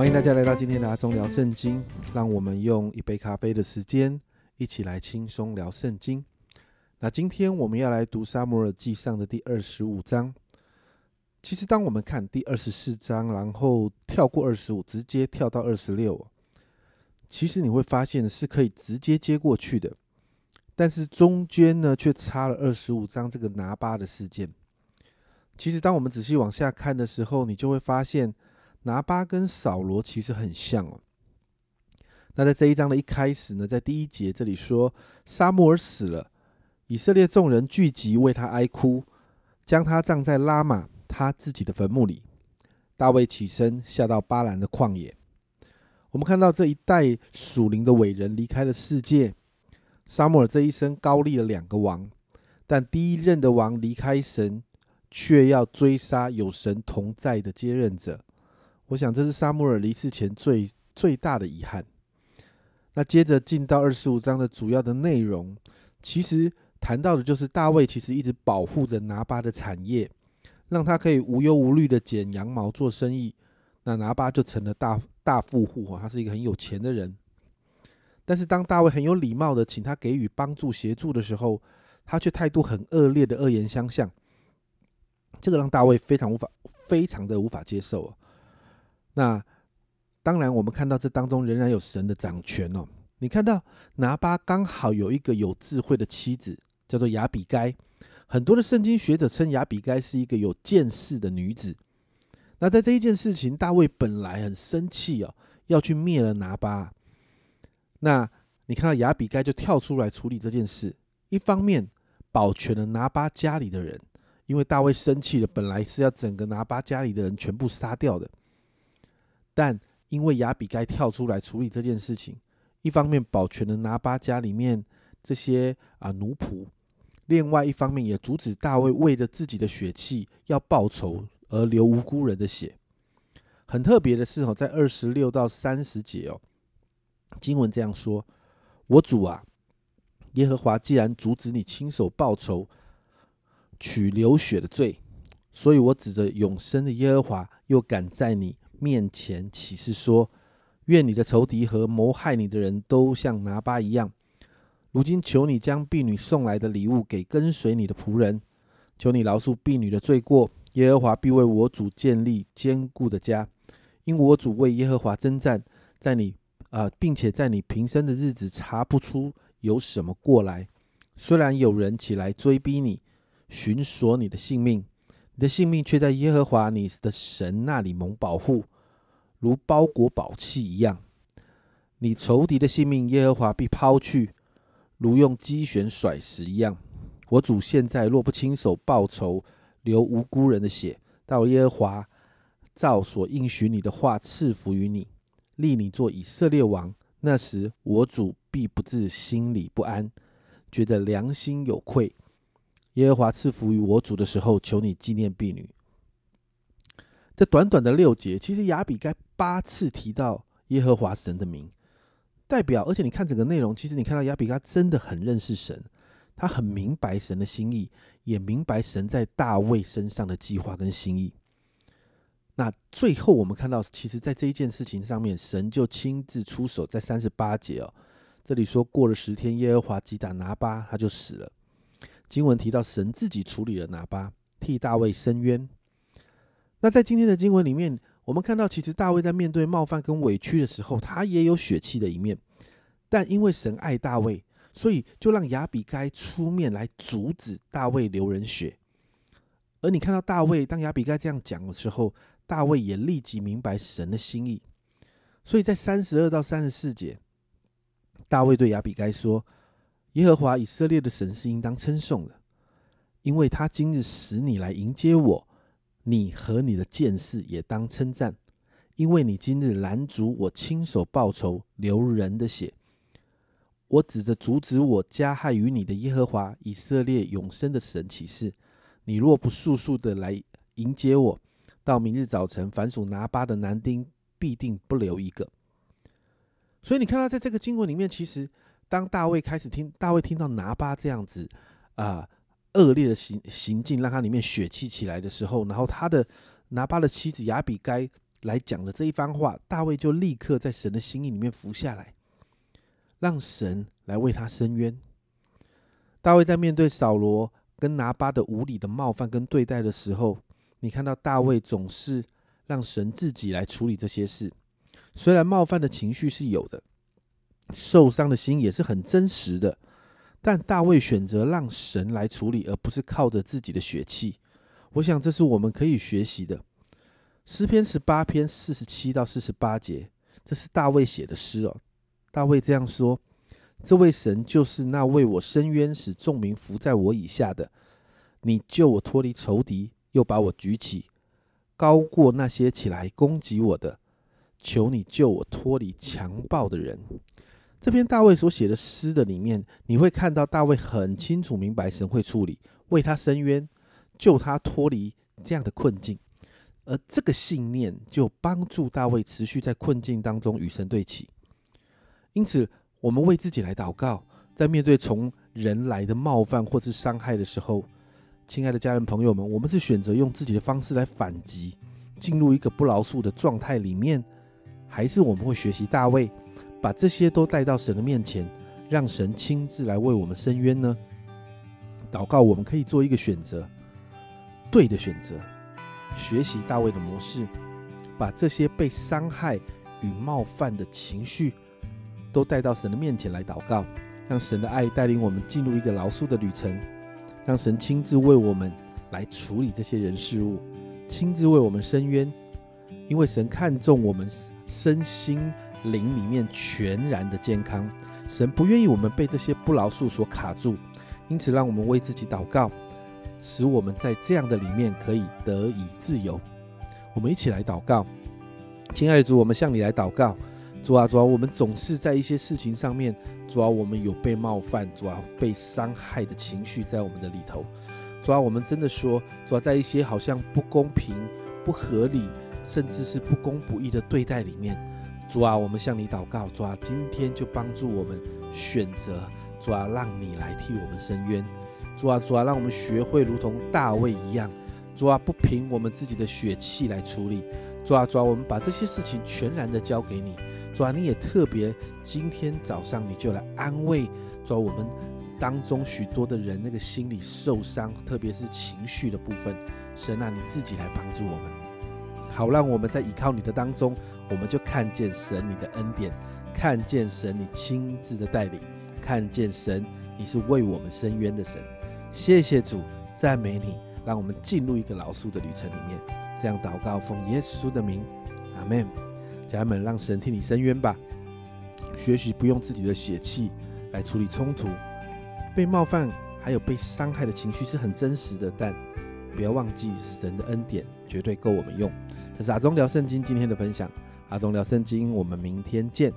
欢迎大家来到今天的阿忠聊圣经，让我们用一杯咖啡的时间，一起来轻松聊圣经。那今天我们要来读沙摩尔记上的第二十五章。其实，当我们看第二十四章，然后跳过二十五，直接跳到二十六，其实你会发现是可以直接接过去的。但是中间呢，却差了二十五章这个拿巴的事件。其实，当我们仔细往下看的时候，你就会发现。拿巴跟扫罗其实很像哦。那在这一章的一开始呢，在第一节这里说，沙摩尔死了，以色列众人聚集为他哀哭，将他葬在拉玛他自己的坟墓里。大卫起身下到巴兰的旷野。我们看到这一代属灵的伟人离开了世界。沙摩尔这一生高立了两个王，但第一任的王离开神，却要追杀有神同在的接任者。我想这是沙穆尔离世前最最大的遗憾。那接着进到二十五章的主要的内容，其实谈到的就是大卫其实一直保护着拿巴的产业，让他可以无忧无虑的剪羊毛做生意。那拿巴就成了大大富户哈，他是一个很有钱的人。但是当大卫很有礼貌的请他给予帮助协助的时候，他却态度很恶劣的恶言相向，这个让大卫非常无法非常的无法接受。那当然，我们看到这当中仍然有神的掌权哦。你看到拿巴刚好有一个有智慧的妻子，叫做亚比该。很多的圣经学者称亚比该是一个有见识的女子。那在这一件事情，大卫本来很生气哦，要去灭了拿巴。那你看到亚比该就跳出来处理这件事，一方面保全了拿巴家里的人，因为大卫生气了，本来是要整个拿巴家里的人全部杀掉的。但因为亚比该跳出来处理这件事情，一方面保全了拿巴家里面这些啊奴仆，另外一方面也阻止大卫为着自己的血气要报仇而流无辜人的血。很特别的是哦，在二十六到三十节哦，经文这样说：“我主啊，耶和华既然阻止你亲手报仇，取流血的罪，所以我指着永生的耶和华，又敢在你。”面前起誓说：“愿你的仇敌和谋害你的人都像拿巴一样。如今求你将婢女送来的礼物给跟随你的仆人，求你饶恕婢女的罪过。耶和华必为我主建立坚固的家，因我主为耶和华征战，在你啊，并且在你平生的日子查不出有什么过来。虽然有人起来追逼你，寻索你的性命。”你的性命却在耶和华你的神那里蒙保护，如包裹宝器一样。你仇敌的性命，耶和华必抛去，如用机旋甩石一样。我主现在若不亲手报仇，流无辜人的血，到耶和华照所应许你的话赐福于你，立你做以色列王，那时我主必不至心里不安，觉得良心有愧。耶和华赐福于我主的时候，求你纪念婢女。这短短的六节，其实亚比该八次提到耶和华神的名，代表。而且你看整个内容，其实你看到亚比该真的很认识神，他很明白神的心意，也明白神在大卫身上的计划跟心意。那最后我们看到，其实在这一件事情上面，神就亲自出手，在三十八节哦，这里说过了十天，耶和华击打拿巴，他就死了。经文提到神自己处理了拿巴，替大卫伸冤。那在今天的经文里面，我们看到其实大卫在面对冒犯跟委屈的时候，他也有血气的一面。但因为神爱大卫，所以就让亚比该出面来阻止大卫流人血。而你看到大卫当亚比该这样讲的时候，大卫也立即明白神的心意。所以在三十二到三十四节，大卫对亚比该说。耶和华以色列的神是应当称颂的，因为他今日使你来迎接我，你和你的剑士也当称赞，因为你今日拦阻我亲手报仇流人的血。我指着阻止我加害于你的耶和华以色列永生的神起誓：你若不速速的来迎接我，到明日早晨，凡属拿巴的男丁必定不留一个。所以你看到，在这个经文里面，其实。当大卫开始听大卫听到拿巴这样子啊恶劣的行行径，让他里面血气起来的时候，然后他的拿巴的妻子亚比该来讲了这一番话，大卫就立刻在神的心意里面服下来，让神来为他伸冤。大卫在面对扫罗跟拿巴的无理的冒犯跟对待的时候，你看到大卫总是让神自己来处理这些事。虽然冒犯的情绪是有的，受伤的心也是很真实的，但大卫选择让神来处理，而不是靠着自己的血气。我想这是我们可以学习的。诗篇十八篇四十七到四十八节，这是大卫写的诗哦。大卫这样说：“这位神就是那为我伸冤，使众民伏在我以下的。你救我脱离仇敌，又把我举起，高过那些起来攻击我的。求你救我脱离强暴的人。”这篇大卫所写的诗的里面，你会看到大卫很清楚明白神会处理，为他伸冤，救他脱离这样的困境。而这个信念就帮助大卫持续在困境当中与神对齐。因此，我们为自己来祷告，在面对从人来的冒犯或是伤害的时候，亲爱的家人朋友们，我们是选择用自己的方式来反击，进入一个不饶恕的状态里面，还是我们会学习大卫，把这些都带到神的面前，让神亲自来为我们伸冤呢？祷告，我们可以做一个选择，对的选择。学习大卫的模式，把这些被伤害与冒犯的情绪，都带到神的面前来祷告，让神的爱带领我们进入一个饶恕的旅程，让神亲自为我们来处理这些人事物，亲自为我们伸冤，因为神看重我们身心灵里面全然的健康，神不愿意我们被这些不饶恕所卡住，因此让我们为自己祷告。使我们在这样的里面可以得以自由。我们一起来祷告，亲爱的主，我们向你来祷告。主啊，主啊，我们总是在一些事情上面，主啊，我们有被冒犯，主啊，被伤害的情绪在我们的里头。主啊，我们真的说，主啊，在一些好像不公平、不合理，甚至是不公不义的对待里面，主啊，我们向你祷告，主啊，今天就帮助我们选择，主啊，让你来替我们伸冤。主啊，主啊，让我们学会如同大卫一样，主啊，不凭我们自己的血气来处理。主啊，主啊，我们把这些事情全然的交给你。主啊，你也特别今天早上你就来安慰，主啊，我们当中许多的人那个心里受伤，特别是情绪的部分。神啊，你自己来帮助我们，好让我们在依靠你的当中，我们就看见神你的恩典，看见神你亲自的带领，看见神你是为我们伸冤的神。谢谢主，赞美你，让我们进入一个老树的旅程里面。这样祷告，奉耶稣的名，阿门。家人们，让神替你伸冤吧。学习不用自己的血气来处理冲突，被冒犯还有被伤害的情绪是很真实的，但不要忘记神的恩典绝对够我们用。这是阿忠聊圣经今天的分享，阿忠聊圣经，我们明天见。